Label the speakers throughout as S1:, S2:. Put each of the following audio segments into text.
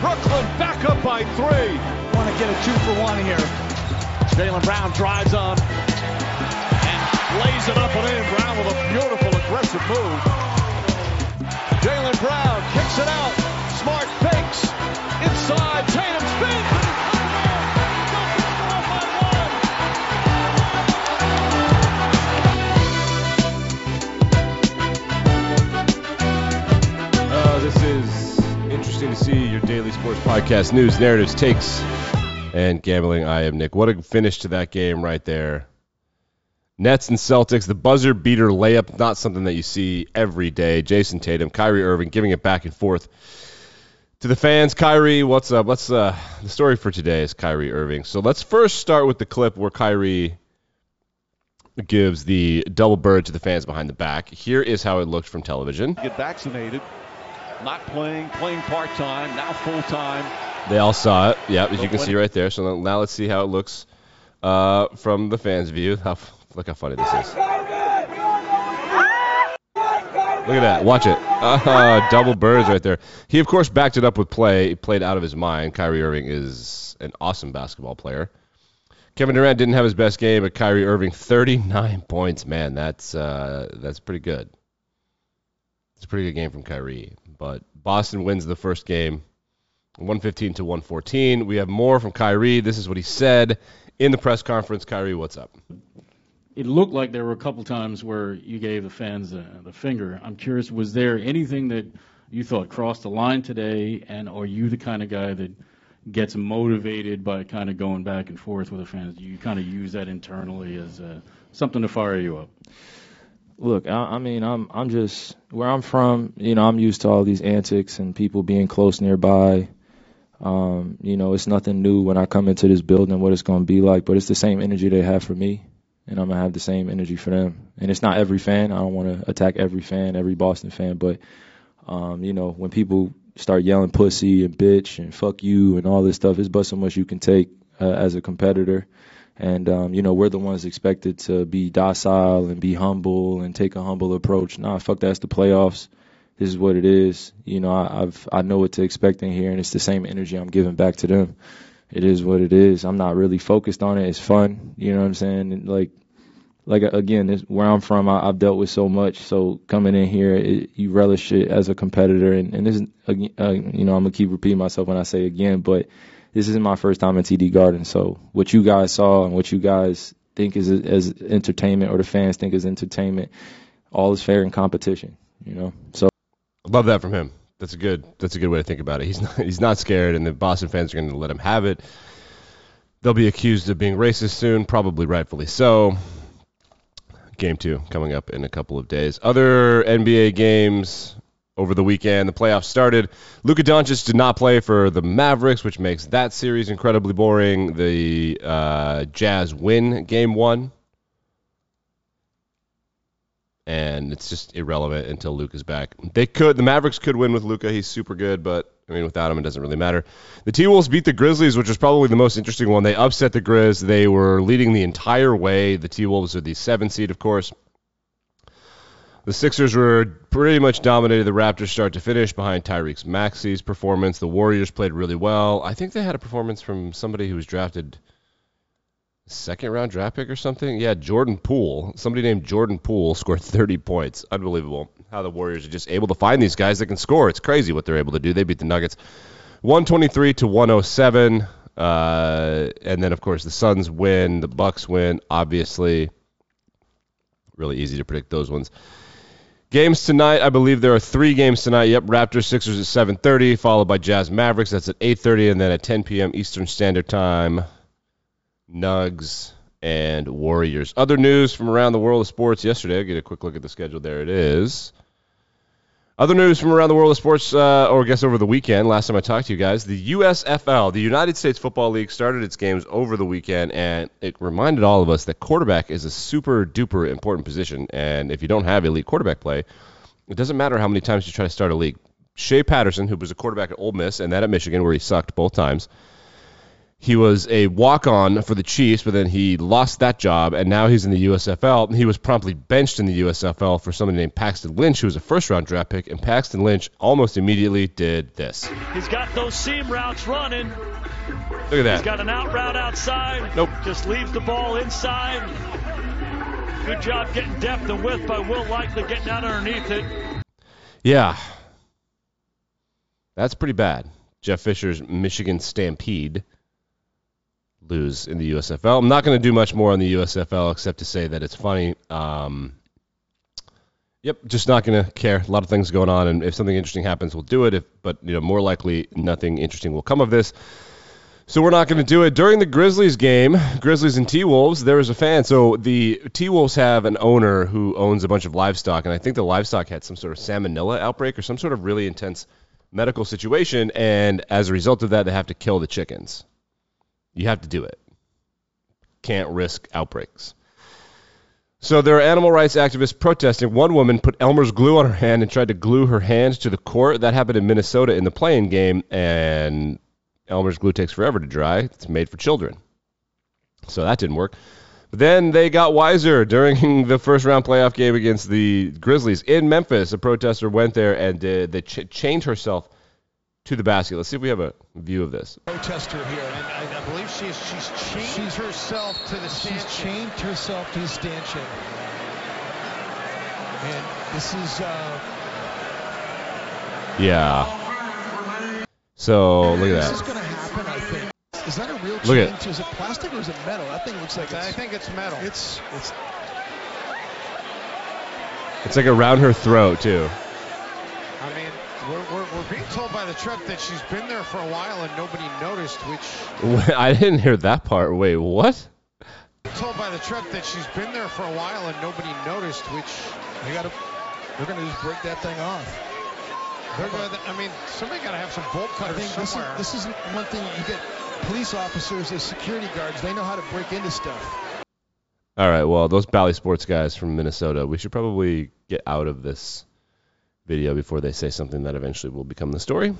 S1: Brooklyn back up by three.
S2: Want to get a two for one here.
S1: Jaylen Brown drives on and lays it up and in. Brown with a beautiful aggressive move. Jaylen Brown kicks it out. Smart fakes. Inside. Tatum spins.
S3: Podcast news, narratives, takes, and gambling. I am Nick. What a finish to that game right there. Nets and Celtics, the buzzer beater layup, not something that you see every day. Jayson Tatum, Kyrie Irving giving it back and forth to the fans. Kyrie, what's up? Let's uh, the story for today is Kyrie Irving. So let's first start with the clip where Kyrie gives the double bird to the fans behind the back. Here is how it looked from television.
S1: Get vaccinated. Not playing, playing part-time, now full-time.
S3: They all saw it. Yeah, as you can see right there. So now let's see how it looks uh, from the fans' view. How, look how funny this is. Look at that. Watch it. Uh, double birds right there. He, of course, backed it up with play. He played out of his mind. Kyrie Irving is an awesome basketball player. Kevin Durant didn't have his best game, but Kyrie Irving, 39 points. Man, that's uh, that's pretty good. It's a pretty good game from Kyrie. But Boston wins the first game, 115 to 114. We have more from Kyrie. This is what he said in the press conference. Kyrie, what's up?
S4: it looked like there were a couple times where you gave the fans the, the finger. I'm curious, was there anything that you thought crossed the line today, and are you the kind of guy that gets motivated by kind of going back and forth with the fans? Do you kind of use that internally as uh, something to fire you up?
S5: Look, I, I mean, I'm I'm just where I'm from. You know, I'm used to all these antics and people being close nearby. Um, you know, it's nothing new when I come into this building what it's going to be like, but it's the same energy they have for me, and I'm gonna have the same energy for them. And it's not every fan. I don't want to attack every fan, every Boston fan, but um, you know, when people start yelling pussy and bitch and fuck you and all this stuff, it's but so much you can take uh, as a competitor. And um, you know, we're the ones expected to be docile and be humble and take a humble approach. Nah, fuck that's the playoffs. This is what it is. You know, I, I've I know what to expect in here, and it's the same energy I'm giving back to them. It is what it is. I'm not really focused on it. It's fun. You know what I'm saying? And like, like again, this, where I'm from, I, I've dealt with so much. So coming in here, it, you relish it as a competitor, and, and this is, uh, you know, I'm gonna keep repeating myself when I say again, but this isn't my first time in TD Garden. So what you guys saw and what you guys think is as entertainment, or the fans think is entertainment, all is fair in competition. You know, so.
S3: I love that from him. That's a good. That's a good way to think about it. He's not, he's not scared, and the Boston fans are going to let him have it. They'll be accused of being racist soon, probably rightfully so. Game two coming up in a couple of days. Other NBA games over the weekend. The playoffs started. Luka Doncic did not play for the Mavericks, which makes that series incredibly boring. The uh, Jazz win game one. And it's just irrelevant until Luka's back. They could, the Mavericks could win with Luka. He's super good, but I mean, without him, it doesn't really matter. The T Wolves beat the Grizzlies, which was probably the most interesting one. They upset the Grizz. They were leading the entire way. The T Wolves are the seven seed, of course. The Sixers were pretty much dominated the Raptors start to finish behind Tyrese Maxey's performance. The Warriors played really well. I think they had a performance from somebody who was drafted second round draft pick or something. Yeah, Jordan Poole. Somebody named Jordan Poole scored 30 points. Unbelievable how the Warriors are just able to find these guys that can score. It's crazy what they're able to do. They beat the Nuggets 123 to 107. Uh, and then of course the Suns win, the Bucks win. Obviously, really easy to predict those ones. Games tonight, I believe there are three games tonight. Yep, Raptors Sixers at 7:30, followed by Jazz Mavericks. That's at 8:30, and then at 10 p.m. Eastern Standard Time, Nugs and Warriors. Other news from around the world of sports yesterday. I'll get a quick look at the schedule. There it is. Other news from around the world of sports, uh, or I guess over the weekend. Last time I talked to you guys, the USFL, the United States Football League, started its games over the weekend, and it reminded all of us that quarterback is a super duper important position. And if you don't have elite quarterback play, it doesn't matter how many times you try to start a league. Shea Patterson, who was a quarterback at Ole Miss and then at Michigan, where he sucked both times, he was a walk-on for the Chiefs, but then he lost that job, and now he's in the USFL. He was promptly benched in the USFL for somebody named Paxton Lynch, who was a first-round draft pick, and Paxton Lynch almost immediately did this.
S6: He's got those seam routes running.
S3: Look at that.
S6: He's got an out route outside.
S3: Nope.
S6: Just leaves the ball inside. Good job getting depth and width by Will Likely getting out underneath it.
S3: Yeah. That's pretty bad. Jeff Fisher's Michigan Stampede lose in the USFL. I'm not going to do much more on the USFL except to say that it's funny. Um, yep, just not going to care. A lot of things going on, and if something interesting happens, we'll do it. If, but you know, more likely, nothing interesting will come of this. So we're not going to do it during the Grizzlies game. Grizzlies and T Wolves. There was a fan. So the T Wolves have an owner who owns a bunch of livestock, and I think the livestock had some sort of salmonella outbreak or some sort of really intense medical situation, and as a result of that, they have to kill the chickens. You have to do it. Can't risk outbreaks. So there are animal rights activists protesting. One woman put Elmer's glue on her hand and tried to glue her hand to the court. That happened in Minnesota in the play-in game, and Elmer's glue takes forever to dry. It's made for children. So that didn't work. But then they got wiser during the first round playoff game against the Grizzlies in Memphis. A protester went there and did, they ch- chained herself to the basket. Let's see if we have a view of this.
S7: protester here.
S8: And I, I believe she's she's chained
S7: She's-
S8: herself to the
S7: She's
S8: stanchion.
S7: chained herself to the stanchion. And this is uh,
S3: Yeah. So look at that.
S7: this is
S3: that.
S7: going to happen, I think. Is that a real
S3: Look
S7: chain?
S3: at-
S7: Is it plastic or is it metal? That thing looks like
S8: I think it's metal.
S7: it's it's
S3: It's like around her throat too.
S8: I mean, we're, we're, we're being told by the truck that she's been there for a while and nobody noticed, which
S3: I didn't hear that part. Wait, what?
S8: told by the truck that she's been there for a while and nobody noticed, which
S7: they got to they're going to just break that thing off.
S8: they're gonna, I mean, somebody got to have some bolt cutters I
S7: think this is
S8: somewhere.
S7: this is one thing you get police officers as security guards. They know how to break into stuff.
S3: All right, well, those Bally Sports guys from Minnesota, we should probably get out of this video before they say something that eventually will become the story.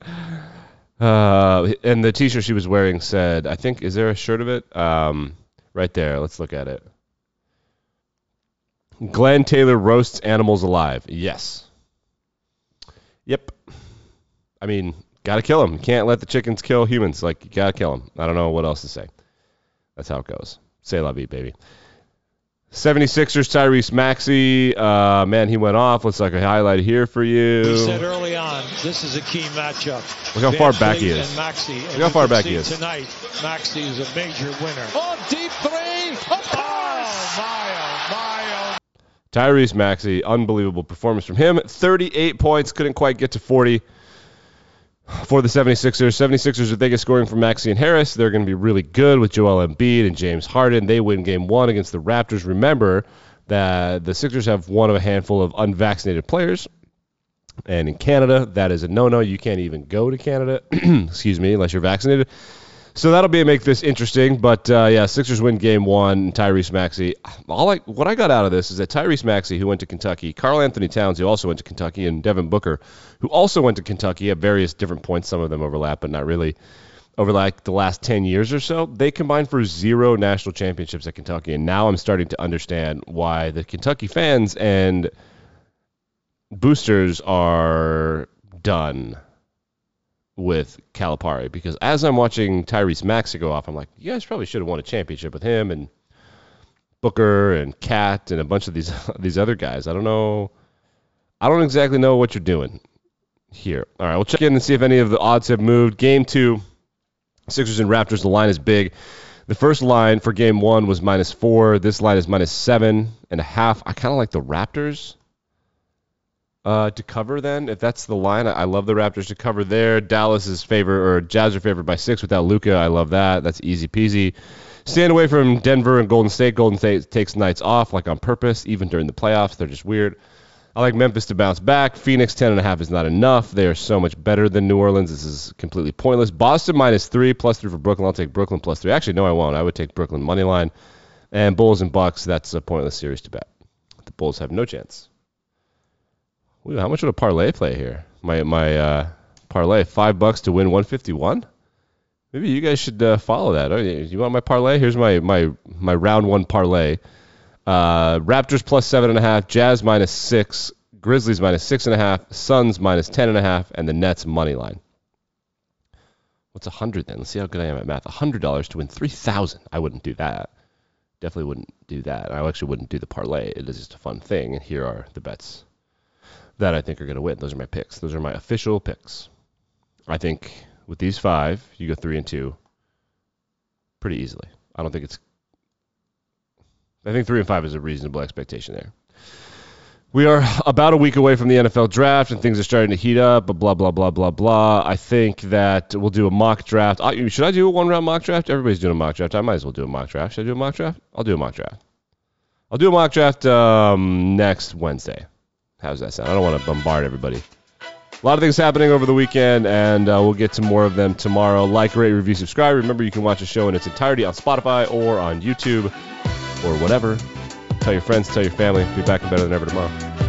S3: uh, and the T-shirt she was wearing said, I think, is there a shirt of it? Um, right there. Let's look at it. Glen Taylor roasts animals alive. Yes. Yep. I mean, gotta kill them. Can't let the chickens kill humans. Like, you gotta kill them. I don't know what else to say. That's how it goes. Say la vie, baby. 76ers Tyrese Maxey. Uh, man, he went off. Looks like a highlight here for you.
S6: He said early on, this is a key matchup.
S3: Look how far back he is.
S6: And Maxey. And
S3: Look how far back he is.
S6: Tonight, Maxey is a major winner.
S1: Oh, deep three.
S8: Oh, my, oh, my, oh.
S3: Tyrese Maxey, unbelievable performance from him. 38 points, couldn't quite get to 40 for the 76ers. 76ers, if they get scoring from Maxey and Harris, they're going to be really good with Joel Embiid and James Harden. They win game one against the Raptors. Remember that the Sixers have one of a handful of unvaccinated players. And in Canada, that is a no-no. You can't even go to Canada, excuse me, unless you're vaccinated. So that'll be make this interesting. But uh, yeah, Sixers win game one. Tyrese Maxey. All I, what I got out of this is that Tyrese Maxey, who went to Kentucky, Karl-Anthony Towns, who also went to Kentucky, and Devin Booker, who also went to Kentucky at various different points. Some of them overlap, but not really. Over like the last 10 years or so, they combined for zero national championships at Kentucky. And now I'm starting to understand why the Kentucky fans and boosters are done with Calipari because as I'm watching Tyrese Maxey go off, I'm like, you guys probably should have won a championship with him and Booker and Cat and a bunch of these these other guys. I don't know. I don't exactly know what you're doing here. All right, we'll check in and see if any of the odds have moved. Game two, Sixers and Raptors. The line is big. The first line for game one was minus four. This line is minus seven and a half. I kind of like the Raptors uh, to cover then. If that's the line, I, I love the Raptors to cover there. Dallas is favored or Jazz are favored by six without Luka. I love that. That's easy peasy. Stand away from Denver and Golden State. Golden State takes nights off like on purpose, even during the playoffs. They're just weird. I like Memphis to bounce back. Phoenix ten and a half is not enough. They are so much better than New Orleans. This is completely pointless. Boston minus three, plus three for Brooklyn. I'll take Brooklyn plus three. Actually, no, I won't. I would take Brooklyn money line. And Bulls and Bucks. That's a pointless series to bet. The Bulls have no chance. Ooh, how much would a parlay play here? My my uh, parlay five bucks to win 151. Maybe you guys should uh, follow that. You want my parlay? Here's my my my round one parlay. Uh, Raptors plus seven and a half, Jazz minus six, Grizzlies minus six and a half, Suns minus ten and a half, and the Nets money line. What's a hundred then? Let's see how good I am at math. A hundred dollars to win three thousand. I wouldn't do that. Definitely wouldn't do that. I actually wouldn't do the parlay. It is just a fun thing. And here are the bets that I think are going to win. Those are my picks. Those are my official picks. I think with these five, you go three and two pretty easily. I don't think it's. I think three and five is a reasonable expectation there. We are about a week away from the NFL draft, and things are starting to heat up. But blah blah blah blah blah. I think that we'll do a mock draft. I, should I do a one round mock draft? Everybody's doing a mock draft. I might as well do a mock draft. Should I do a mock draft? I'll do a mock draft. I'll do a mock draft um, next Wednesday. How's that sound? I don't want to bombard everybody. A lot of things happening over the weekend, and uh, we'll get to more of them tomorrow. Like, rate, review, subscribe. Remember, you can watch the show in its entirety on Spotify or on YouTube or whatever. Tell your friends, tell your family. Be back and better than ever tomorrow.